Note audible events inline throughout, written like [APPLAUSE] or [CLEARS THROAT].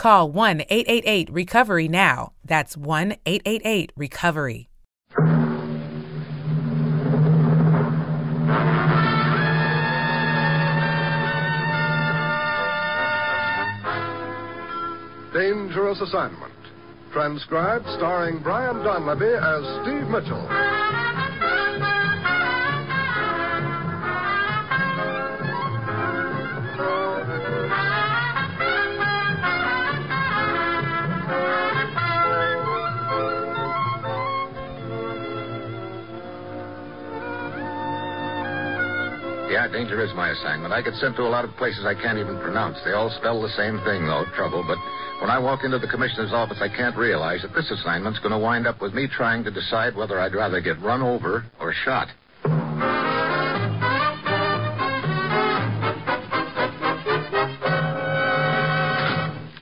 Call 1 888 Recovery now. That's 1 888 Recovery. Dangerous Assignment. Transcribed starring Brian Donlevy as Steve Mitchell. Yeah, danger is my assignment. I get sent to a lot of places I can't even pronounce. They all spell the same thing, though, trouble. But when I walk into the commissioner's office, I can't realize that this assignment's going to wind up with me trying to decide whether I'd rather get run over or shot.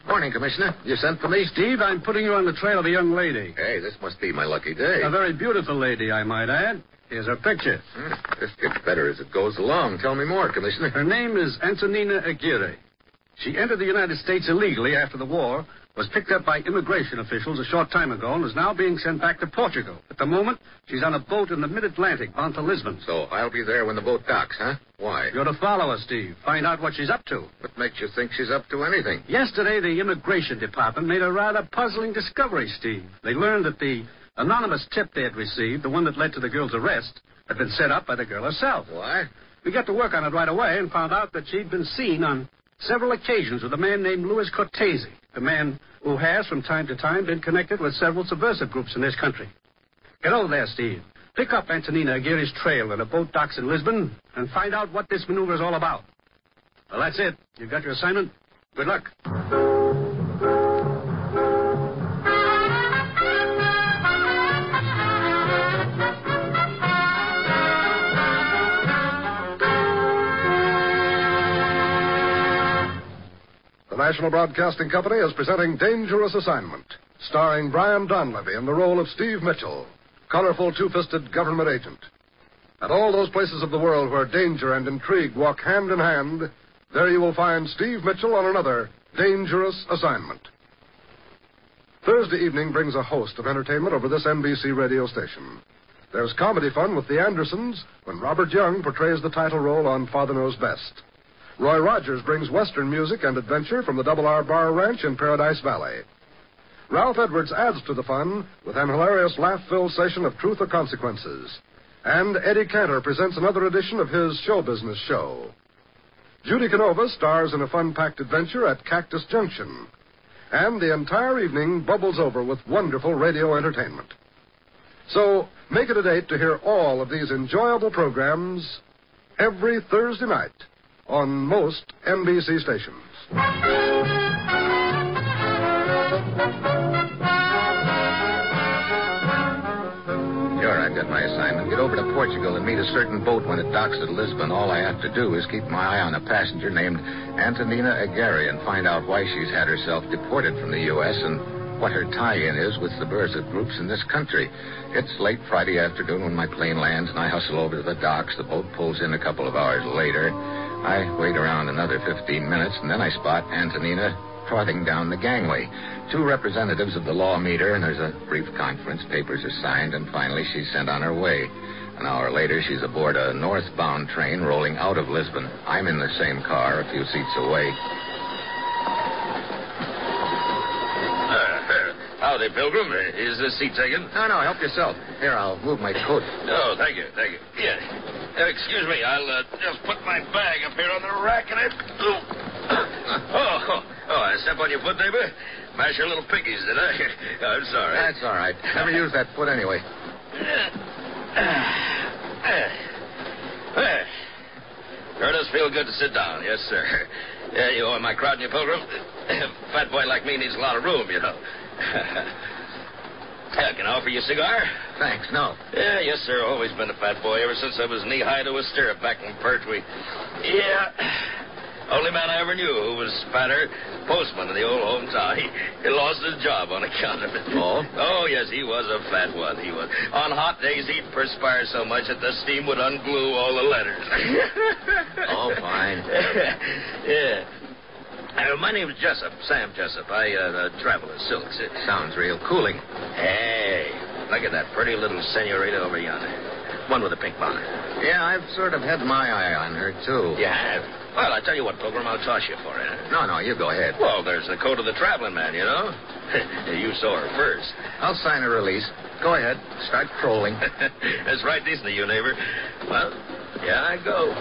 Morning, Commissioner. You sent for me? Steve, I'm putting you on the trail of a young lady. Hey, this must be my lucky day. A very beautiful lady, I might add. Here's her picture. Hmm, This gets better as it goes along. Tell me more, Commissioner. Her name is Antonina Aguirre. She entered the United States illegally after the war, was picked up by immigration officials a short time ago, and is now being sent back to Portugal. At the moment, she's on a boat in the mid-Atlantic, bound to Lisbon. So I'll be there when the boat docks, huh? Why? You're to follow her, Steve. Find out what she's up to. What makes you think she's up to anything? Yesterday, the Immigration Department made a rather puzzling discovery, Steve. They learned that the anonymous tip they had received, the one that led to the girl's arrest, had been set up by the girl herself. Why? We got to work on it right away and found out that she'd been seen on several occasions with a man named Louis Cortese, a man who has, from time to time, been connected with several subversive groups in this country. Get over there, Steve. Pick up Antonina Aguirre's trail in a boat docks in Lisbon and find out what this maneuver is all about. Well, that's it. You've got your assignment. Good luck. The National Broadcasting Company is presenting Dangerous Assignment, starring Brian Donlevy in the role of Steve Mitchell, colorful two fisted government agent. At all those places of the world where danger and intrigue walk hand in hand, there you will find Steve Mitchell on another dangerous assignment. Thursday evening brings a host of entertainment over this NBC radio station. There's comedy fun with the Andersons when Robert Young portrays the title role on Father Knows Best. Roy Rogers brings Western music and adventure from the Double R Bar Ranch in Paradise Valley. Ralph Edwards adds to the fun with an hilarious laugh filled session of Truth or Consequences. And Eddie Cantor presents another edition of his show business show. Judy Canova stars in a fun packed adventure at Cactus Junction. And the entire evening bubbles over with wonderful radio entertainment. So make it a date to hear all of these enjoyable programs every Thursday night on most NBC stations. Sure, I've got my assignment. Get over to Portugal and meet a certain boat when it docks at Lisbon. All I have to do is keep my eye on a passenger named Antonina Aguirre and find out why she's had herself deported from the U.S. and what her tie-in is with the subversive groups in this country. It's late Friday afternoon when my plane lands and I hustle over to the docks. The boat pulls in a couple of hours later. I wait around another 15 minutes and then I spot Antonina trotting down the gangway. Two representatives of the law meet her, and there's a brief conference. Papers are signed, and finally she's sent on her way. An hour later, she's aboard a northbound train rolling out of Lisbon. I'm in the same car, a few seats away. Howdy, Pilgrim, is this seat taken? No, no, help yourself. Here, I'll move my coat. Oh, thank you, thank you. Yeah. Uh, excuse me, I'll uh, just put my bag up here on the rack and it. Oh, [COUGHS] oh, oh, I step on your foot, neighbor? Mash your little piggies, did I? [LAUGHS] I'm sorry. That's all right. Never use that foot anyway. [COUGHS] Does feel good to sit down, yes, sir. Yeah, you are my crowd, you pilgrim. [CLEARS THROAT] Fat boy like me needs a lot of room, you know. [LAUGHS] yeah, can I offer you a cigar? Thanks, no. Yeah, yes, sir. Always been a fat boy ever since I was knee high to a stirrup back in Pertwee. Yeah. Only man I ever knew who was fatter, postman in the old hometown. He, he lost his job on account of it. Oh? Oh, yes, he was a fat one. He was. On hot days, he'd perspire so much that the steam would unglue all the letters. [LAUGHS] Oh, fine. [LAUGHS] yeah. Uh, my name's Jessup, Sam Jessup. I uh, uh, travel in silks. It Sounds real cooling. Hey, look at that pretty little senorita over yonder. One with a pink bonnet. Yeah, I've sort of had my eye on her, too. You have? Well, I tell you what, Pilgrim, I'll toss you for it. No, no, you go ahead. Well, there's the coat of the traveling man, you know. [LAUGHS] you saw her first. I'll sign a release. Go ahead. Start trolling. [LAUGHS] That's right decent of you, neighbor. Well, yeah, I go.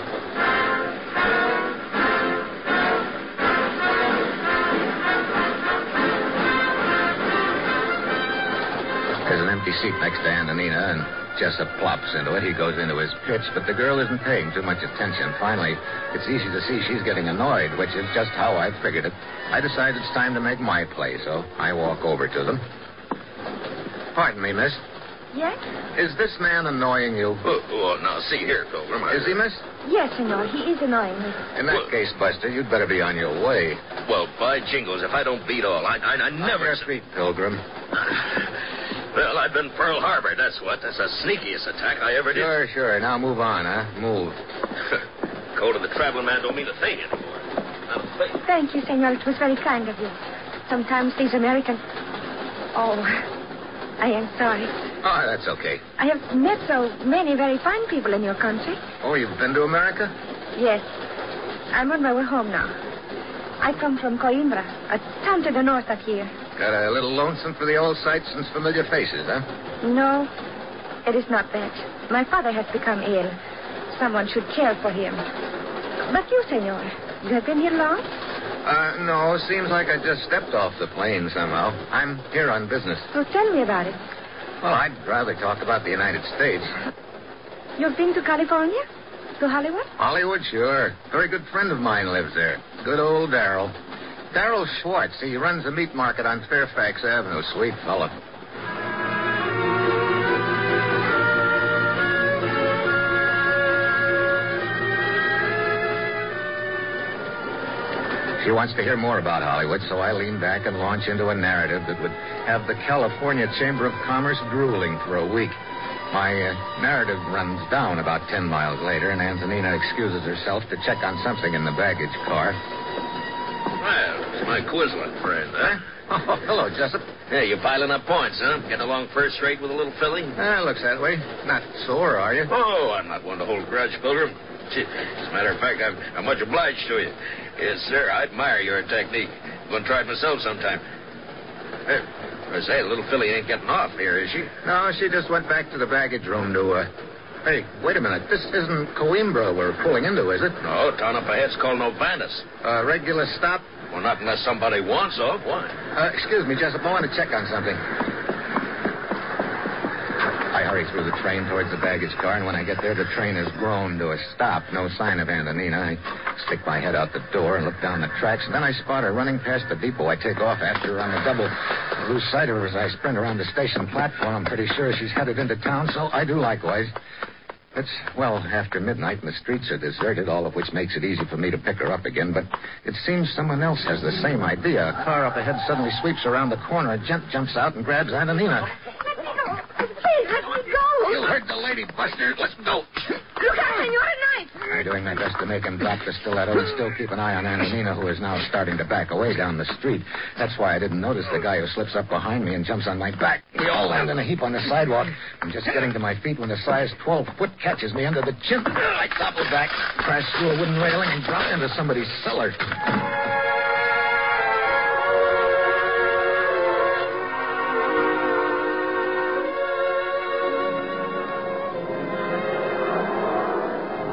There's an empty seat next to Antonina, and Jessup plops into it. He goes into his pitch, but the girl isn't paying too much attention. Finally, it's easy to see she's getting annoyed, which is just how I figured it. I decide it's time to make my play, so I walk over to them. Pardon me, miss. Yes? Is this man annoying you? Oh, oh, now, see here, Pilgrim. I- Is he, miss? Yes, senor. He is annoying me. In that Well- case, Buster, you'd better be on your way. Well, by jingles, if I don't beat all, I, I, I On never... your feet, Pilgrim. [LAUGHS] Well, I've been Pearl Harbor, that's what. That's the sneakiest attack I ever did. Sure, sure. Now move on, huh? Move. [LAUGHS] Code of the traveling man don't mean a thing anymore. Not a thing. Thank you, senor. It was very kind of you. Sometimes these Americans. Oh, I am sorry. Oh, that's okay. I have met so many very fine people in your country. Oh, you've been to America? Yes. I'm on my way home now. I come from Coimbra, a town to the north of here. Got a little lonesome for the old sights and familiar faces, huh? No, it is not that. My father has become ill. Someone should care for him. But you, senor, you have been here long? Uh, no, seems like I just stepped off the plane somehow. I'm here on business. So tell me about it. Well, I'd rather talk about the United States. You've been to California? To Hollywood? Hollywood, sure. Very good friend of mine lives there. Good old Darrell. Darrell Schwartz. He runs a meat market on Fairfax Avenue. Sweet fellow. She wants to hear more about Hollywood, so I lean back and launch into a narrative that would have the California Chamber of Commerce drooling for a week. My uh, narrative runs down about ten miles later, and Antonina excuses herself to check on something in the baggage car. Well, it's my Quizlet friend, huh? [LAUGHS] Oh, hello, Jessup. Yeah, you're piling up points, huh? Getting along first rate with a little filly? Ah, looks that way. Not sore, are you? Oh, I'm not one to hold grudge, Pilgrim. As a matter of fact, I'm, I'm much obliged to you. Yes, sir, I admire your technique. I'm going to try it myself sometime. Hey, I say, the little filly ain't getting off here, is she? No, she just went back to the baggage room to, uh... Hey, wait a minute. This isn't Coimbra we're pulling into, is it? No, town up ahead's called Novanas. Uh, regular stop? Well, not unless somebody wants off. Why? Uh, excuse me, Jessup. I want to check on something. I hurry through the train towards the baggage car, and when I get there, the train has grown to a stop. No sign of Antonina. I stick my head out the door and look down the tracks, and then I spot her running past the depot. I take off after her on the double. I lose sight of her as I sprint around the station platform. I'm pretty sure she's headed into town, so I do likewise. It's, well, after midnight, and the streets are deserted, all of which makes it easy for me to pick her up again. But it seems someone else has the same idea. A car up ahead suddenly sweeps around the corner. A gent jumps out and grabs Antonina. Let me go. Please, let me go. You heard the lady, Buster. Let's go. Look out, senor, a knife. I'm doing my best to make him drop the stiletto and still keep an eye on Antonina, who is now starting to back away down the street. That's why I didn't notice the guy who slips up behind me and jumps on my back. We all land in a heap on the sidewalk. I'm just getting to my feet when a size 12 foot catches me under the chin. I topple back, crash through a wooden railing, and drop into somebody's cellar.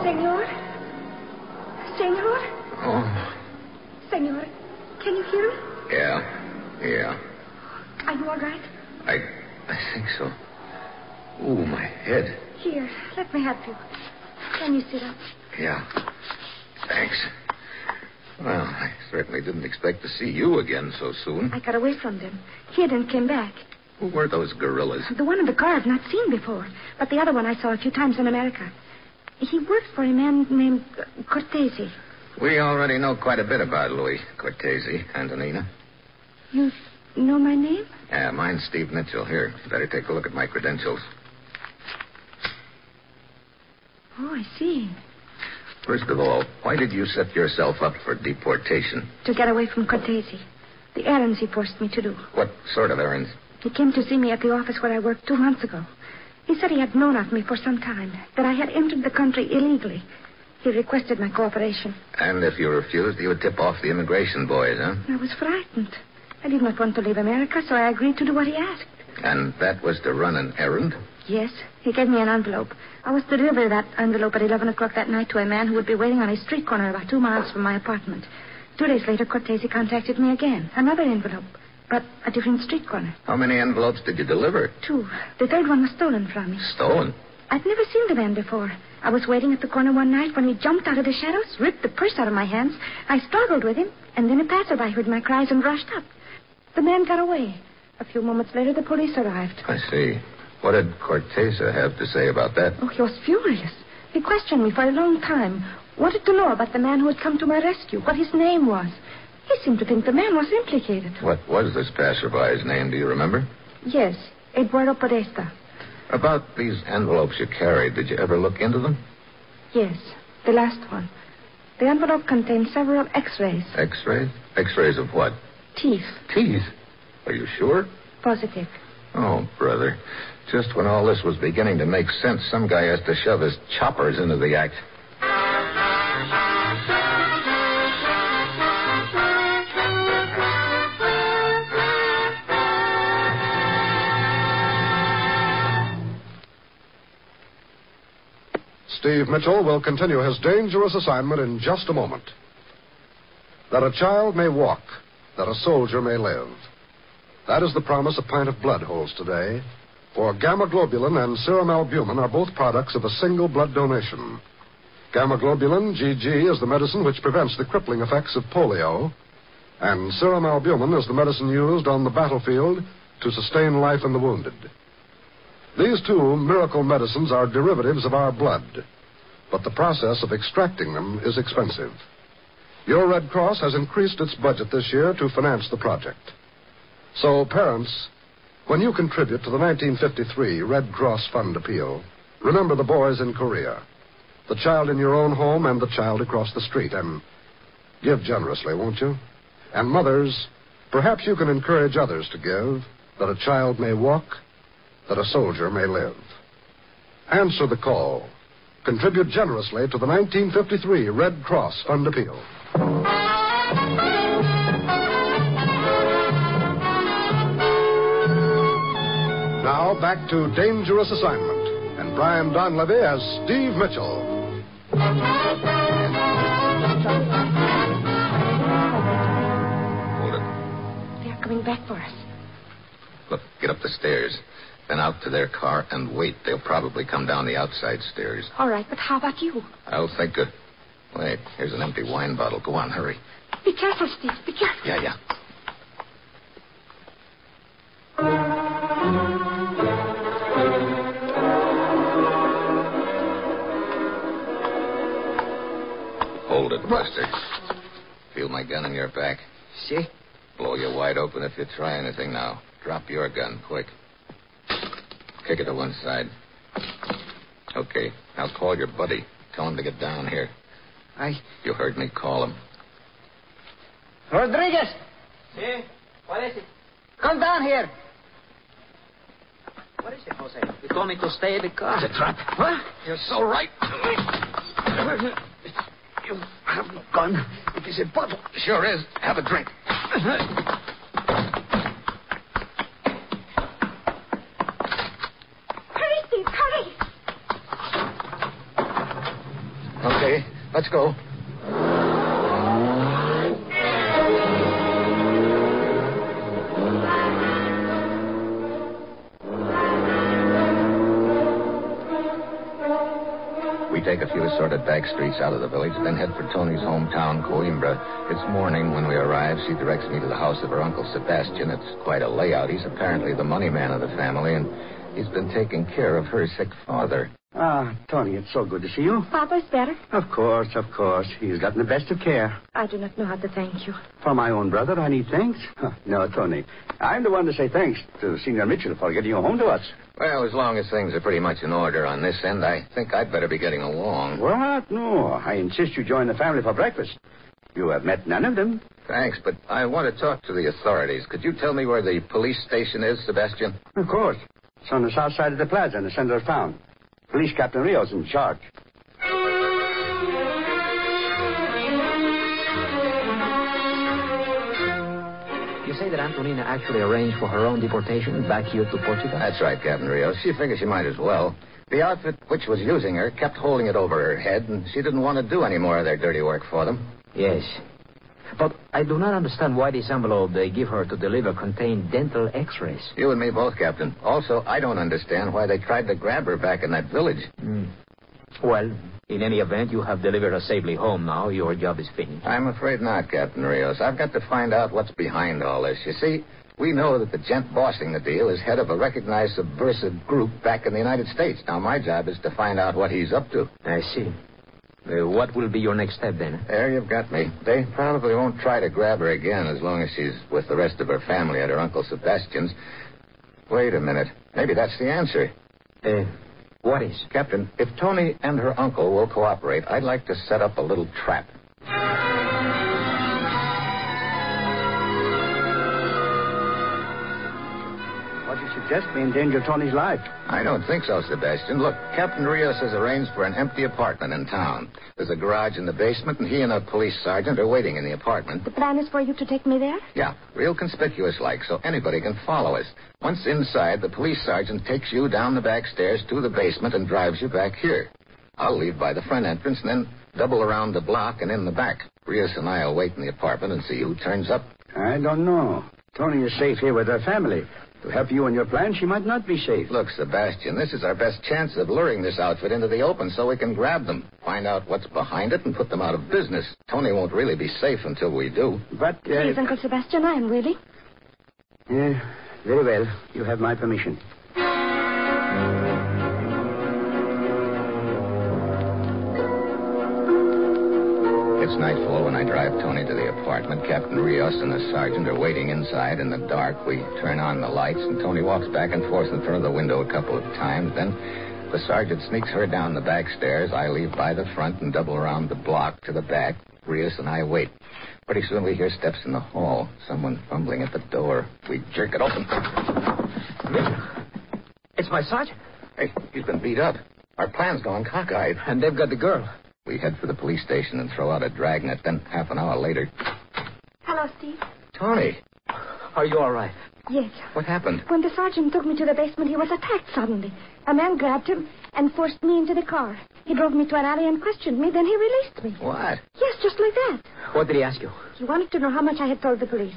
Senor? Senor? Oh, Senor, can you hear me? yeah, yeah. Are you all right? I, I think so. Ooh, my head. Here, let me help you. Can you sit up? Yeah. Thanks. Well, I certainly didn't expect to see you again so soon. I got away from them, hid and came back. Who were those gorillas? The one in the car I've not seen before, but the other one I saw a few times in America. He worked for a man named Cortese. We already know quite a bit about Louis Cortese, Antonina. You know my name? Yeah, mine's Steve Mitchell. Here, better take a look at my credentials. Oh, I see. First of all, why did you set yourself up for deportation? To get away from Cortese. The errands he forced me to do. What sort of errands? He came to see me at the office where I worked two months ago. He said he had known of me for some time, that I had entered the country illegally. He requested my cooperation. And if you refused, you would tip off the immigration boys, huh? I was frightened. I did not want to leave America, so I agreed to do what he asked. And that was to run an errand? Yes, he gave me an envelope. I was to deliver that envelope at 11 o'clock that night to a man who would be waiting on a street corner about two miles from my apartment. Two days later, Cortese contacted me again. Another envelope, but a different street corner. How many envelopes did you deliver? Two. The third one was stolen from me. Stolen. I'd never seen the man before. I was waiting at the corner one night when he jumped out of the shadows, ripped the purse out of my hands. I struggled with him, and then a passerby heard my cries and rushed up. The man got away. A few moments later, the police arrived. I see. What did Cortese have to say about that? Oh, he was furious. He questioned me for a long time. Wanted to know about the man who had come to my rescue, what his name was. He seemed to think the man was implicated. What was this passerby's name? Do you remember? Yes, Eduardo Podesta. About these envelopes you carried, did you ever look into them? Yes, the last one. The envelope contained several x-rays. X-rays? X-rays of what? Teeth. Teeth. Are you sure? Positive. Oh, brother. Just when all this was beginning to make sense, some guy has to shove his choppers into the act. Steve Mitchell will continue his dangerous assignment in just a moment. That a child may walk, that a soldier may live. That is the promise a pint of blood holds today. For gamma globulin and serum albumin are both products of a single blood donation. Gamma globulin, GG, is the medicine which prevents the crippling effects of polio, and serum albumin is the medicine used on the battlefield to sustain life in the wounded. These two miracle medicines are derivatives of our blood, but the process of extracting them is expensive. Your Red Cross has increased its budget this year to finance the project. So, parents, when you contribute to the 1953 Red Cross Fund appeal, remember the boys in Korea, the child in your own home, and the child across the street, and give generously, won't you? And mothers, perhaps you can encourage others to give, that a child may walk, that a soldier may live. Answer the call. Contribute generously to the 1953 Red Cross Fund appeal. Now back to Dangerous Assignment and Brian Donlevy as Steve Mitchell. Hold it. They are coming back for us. Look, get up the stairs. Then out to their car and wait. They'll probably come down the outside stairs. All right, but how about you? I'll think of. Wait, here's an empty wine bottle. Go on, hurry. Be careful, Steve. Be careful. Yeah, yeah. Hold it, Buster. Feel my gun in your back. See? Blow you wide open if you try anything now. Drop your gun, quick. Kick it to one side. Okay, now call your buddy. Tell him to get down here. I. You heard me call him. Rodriguez! See? What is it? Come down here. What is it, Jose? You told me to stay in the car. It's a trap. What? You're so right. You have no gun. It is a bottle. Sure is. Have a drink. Hurry, Steve, hurry. Okay, let's go. We take a few assorted back streets out of the village, then head for Tony's hometown, Coimbra. It's morning when we arrive. She directs me to the house of her uncle Sebastian. It's quite a layout. He's apparently the money man of the family, and he's been taking care of her sick father. Ah, Tony, it's so good to see you. Papa's better. Of course, of course. He's gotten the best of care. I do not know how to thank you. For my own brother, I need thanks. Huh, no, Tony. I'm the one to say thanks to Senor Mitchell for getting you home to us. Well, as long as things are pretty much in order on this end, I think I'd better be getting along. What? No. I insist you join the family for breakfast. You have met none of them. Thanks, but I want to talk to the authorities. Could you tell me where the police station is, Sebastian? Of course. It's on the south side of the plaza in the center of town. Police Captain Rios in charge. You say that Antonina actually arranged for her own deportation back here to Portugal? That's right, Captain Rios. She figured she might as well. The outfit which was using her kept holding it over her head, and she didn't want to do any more of their dirty work for them. Yes. But I do not understand why this envelope they give her to deliver contained dental x-rays. You and me both, Captain. Also, I don't understand why they tried to grab her back in that village. Hmm. Well, in any event, you have delivered her safely home now. Your job is finished. I'm afraid not, Captain Rios. I've got to find out what's behind all this. You see, we know that the gent bossing the deal is head of a recognized subversive group back in the United States. Now, my job is to find out what he's up to. I see. Uh, what will be your next step then? There you've got me. They probably won't try to grab her again as long as she's with the rest of her family at her Uncle Sebastian's. Wait a minute. Maybe that's the answer. Uh, what is? Captain, if Tony and her uncle will cooperate, I'd like to set up a little trap. Suggest may endanger Tony's life? I don't think so, Sebastian. Look, Captain Rios has arranged for an empty apartment in town. There's a garage in the basement, and he and a police sergeant are waiting in the apartment. The plan is for you to take me there? Yeah, real conspicuous like, so anybody can follow us. Once inside, the police sergeant takes you down the back stairs to the basement and drives you back here. I'll leave by the front entrance and then double around the block and in the back. Rios and I'll wait in the apartment and see who turns up. I don't know. Tony is safe here with her family. To help you in your plan, she might not be safe. Look, Sebastian, this is our best chance of luring this outfit into the open so we can grab them, find out what's behind it, and put them out of business. Tony won't really be safe until we do. But, uh, Please, Uncle Sebastian, I am willing. yeah, very well. You have my permission. It's nightfall when I drive Tony to the apartment. Captain Rios and the sergeant are waiting inside in the dark. We turn on the lights, and Tony walks back and forth in front of the window a couple of times. Then the sergeant sneaks her down the back stairs. I leave by the front and double around the block to the back. Rios and I wait. Pretty soon we hear steps in the hall. Someone fumbling at the door. We jerk it open. It's my sergeant. Hey, he's been beat up. Our plan's gone cockeyed. And they've got the girl. We head for the police station and throw out a dragnet. Then half an hour later, Hello, Steve. Tony, Are you all right? Yes. what happened? When the sergeant took me to the basement, he was attacked suddenly. A man grabbed him and forced me into the car. He drove me to an alley and questioned me. Then he released me. What? Yes, just like that. What did he ask you? He wanted to know how much I had told the police.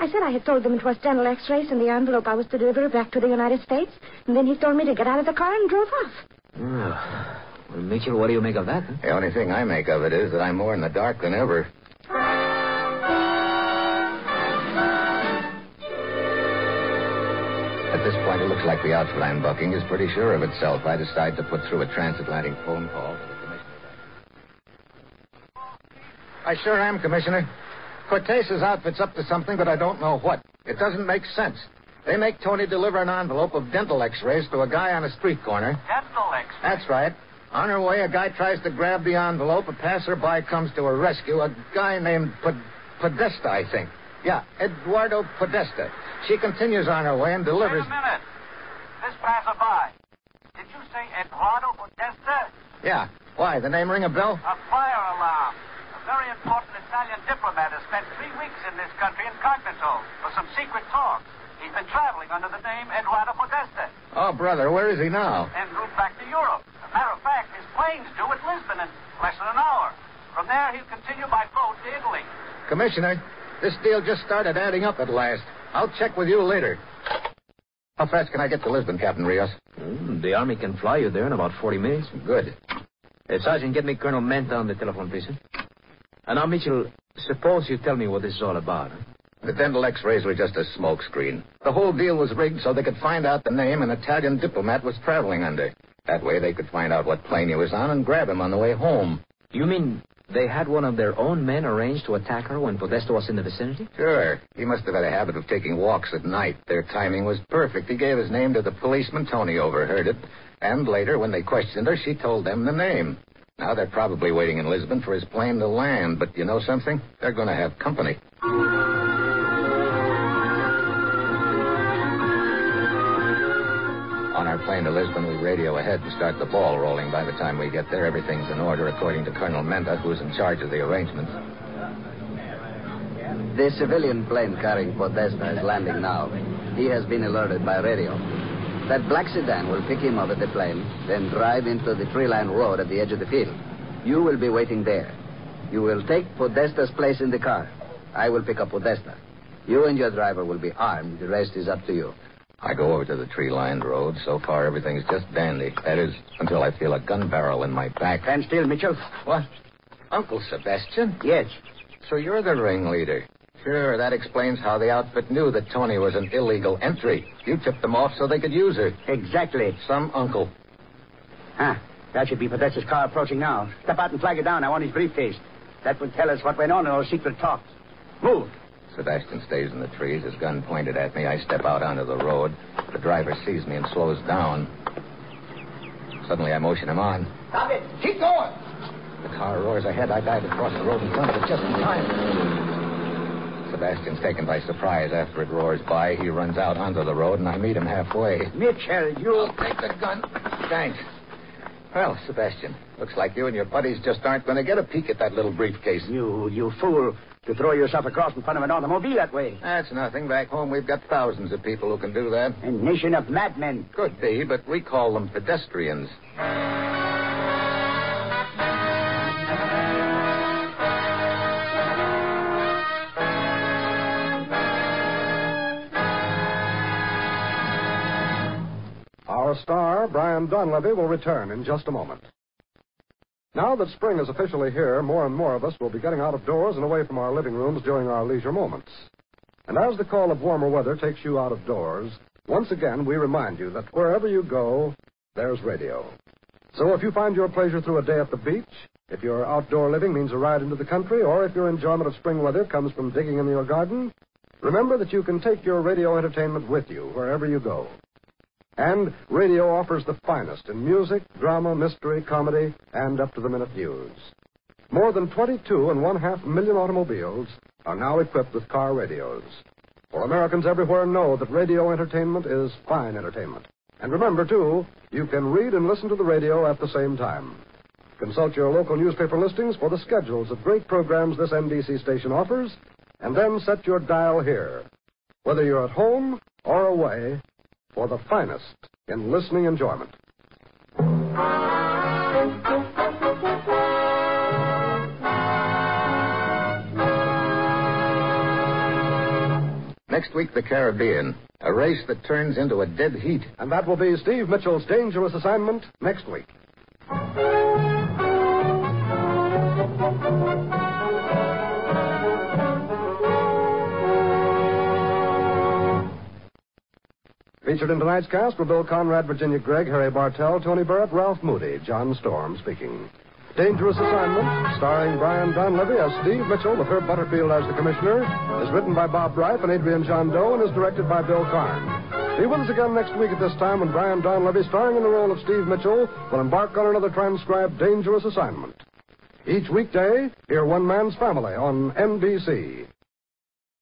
I said I had told them it was dental x-rays and the envelope I was to deliver back to the United States. And then he told me to get out of the car and drove off. Oh. Well, Mitchell, what do you make of that? Huh? The only thing I make of it is that I'm more in the dark than ever. At this point, it looks like the outfit I'm bucking is pretty sure of itself. I decide to put through a transatlantic phone call to the commissioner. I sure am, Commissioner. Cortese's outfit's up to something, but I don't know what. It doesn't make sense. They make Tony deliver an envelope of dental x-rays to a guy on a street corner. Dental x rays? That's right. On her way, a guy tries to grab the envelope. A passerby comes to her rescue. A guy named Pod- Podesta, I think. Yeah, Eduardo Podesta. She continues on her way and delivers. Wait a minute. This passerby. Did you say Eduardo Podesta? Yeah. Why? The name ring a bell? A fire alarm. A very important Italian diplomat has spent three weeks in this country incognito for some secret talk. He's been traveling under the name Eduardo Podesta Oh, brother, where is he now? en route back to Europe. As a matter of fact, his plane's due at Lisbon in less than an hour. From there, he'll continue by boat to Italy. Commissioner, this deal just started adding up at last. I'll check with you later. How fast can I get to Lisbon, Captain Rios? Mm, the Army can fly you there in about 40 minutes. Good. Uh, Sergeant, get me Colonel Menta on the telephone, please. Huh? And now, Mitchell, suppose you tell me what this is all about. Huh? The dental x-rays were just a smokescreen. The whole deal was rigged so they could find out the name an Italian diplomat was traveling under. That way they could find out what plane he was on and grab him on the way home. You mean they had one of their own men arranged to attack her when Podesta was in the vicinity? Sure. He must have had a habit of taking walks at night. Their timing was perfect. He gave his name to the policeman. Tony overheard it. And later, when they questioned her, she told them the name. Now they're probably waiting in Lisbon for his plane to land. But you know something? They're going to have company. Our plane to Lisbon, we radio ahead and start the ball rolling. By the time we get there, everything's in order, according to Colonel Menta, who's in charge of the arrangements. The civilian plane carrying Podesta is landing now. He has been alerted by radio. That black sedan will pick him up at the plane, then drive into the tree line road at the edge of the field. You will be waiting there. You will take Podesta's place in the car. I will pick up Podesta. You and your driver will be armed. The rest is up to you. I go over to the tree-lined road. So far, everything's just dandy. That is, until I feel a gun barrel in my back. Stand still, Mitchell. What? Uncle Sebastian? Yes. So you're the ringleader. Sure, that explains how the outfit knew that Tony was an illegal entry. You tipped them off so they could use her. Exactly. Some uncle. Huh. That should be Podesta's car approaching now. Step out and flag it down. I want his briefcase. That will tell us what went on in those secret talks. Move. Sebastian stays in the trees, his gun pointed at me. I step out onto the road. The driver sees me and slows down. Suddenly, I motion him on. Stop it. Keep going. The car roars ahead. I dive across the road in front of it just in time. Sebastian's taken by surprise after it roars by. He runs out onto the road, and I meet him halfway. Mitchell, you. I'll take the gun. Thanks. Well, Sebastian, looks like you and your buddies just aren't going to get a peek at that little briefcase. You, you fool. To throw yourself across in front of an automobile that way. That's nothing. Back home, we've got thousands of people who can do that. A nation of madmen. Could be, but we call them pedestrians. Star, Brian Donlevy, will return in just a moment. Now that spring is officially here, more and more of us will be getting out of doors and away from our living rooms during our leisure moments. And as the call of warmer weather takes you out of doors, once again we remind you that wherever you go, there's radio. So if you find your pleasure through a day at the beach, if your outdoor living means a ride into the country, or if your enjoyment of spring weather comes from digging in your garden, remember that you can take your radio entertainment with you wherever you go. And radio offers the finest in music, drama, mystery, comedy, and up to the minute news. More than 22 and one half million automobiles are now equipped with car radios. For Americans everywhere know that radio entertainment is fine entertainment. And remember, too, you can read and listen to the radio at the same time. Consult your local newspaper listings for the schedules of great programs this NBC station offers, and then set your dial here. Whether you're at home or away, for the finest in listening enjoyment. Next week, the Caribbean. A race that turns into a dead heat. And that will be Steve Mitchell's dangerous assignment next week. Featured in tonight's cast were Bill Conrad, Virginia Gregg, Harry Bartell, Tony Barrett, Ralph Moody, John Storm speaking. Dangerous Assignment, starring Brian Donlevy as Steve Mitchell with Herb Butterfield as the commissioner, is written by Bob Ryf and Adrian Gendot and is directed by Bill Karn. Be with us again next week at this time when Brian Donlevy, starring in the role of Steve Mitchell, will embark on another transcribed Dangerous Assignment. Each weekday, hear One Man's Family on NBC.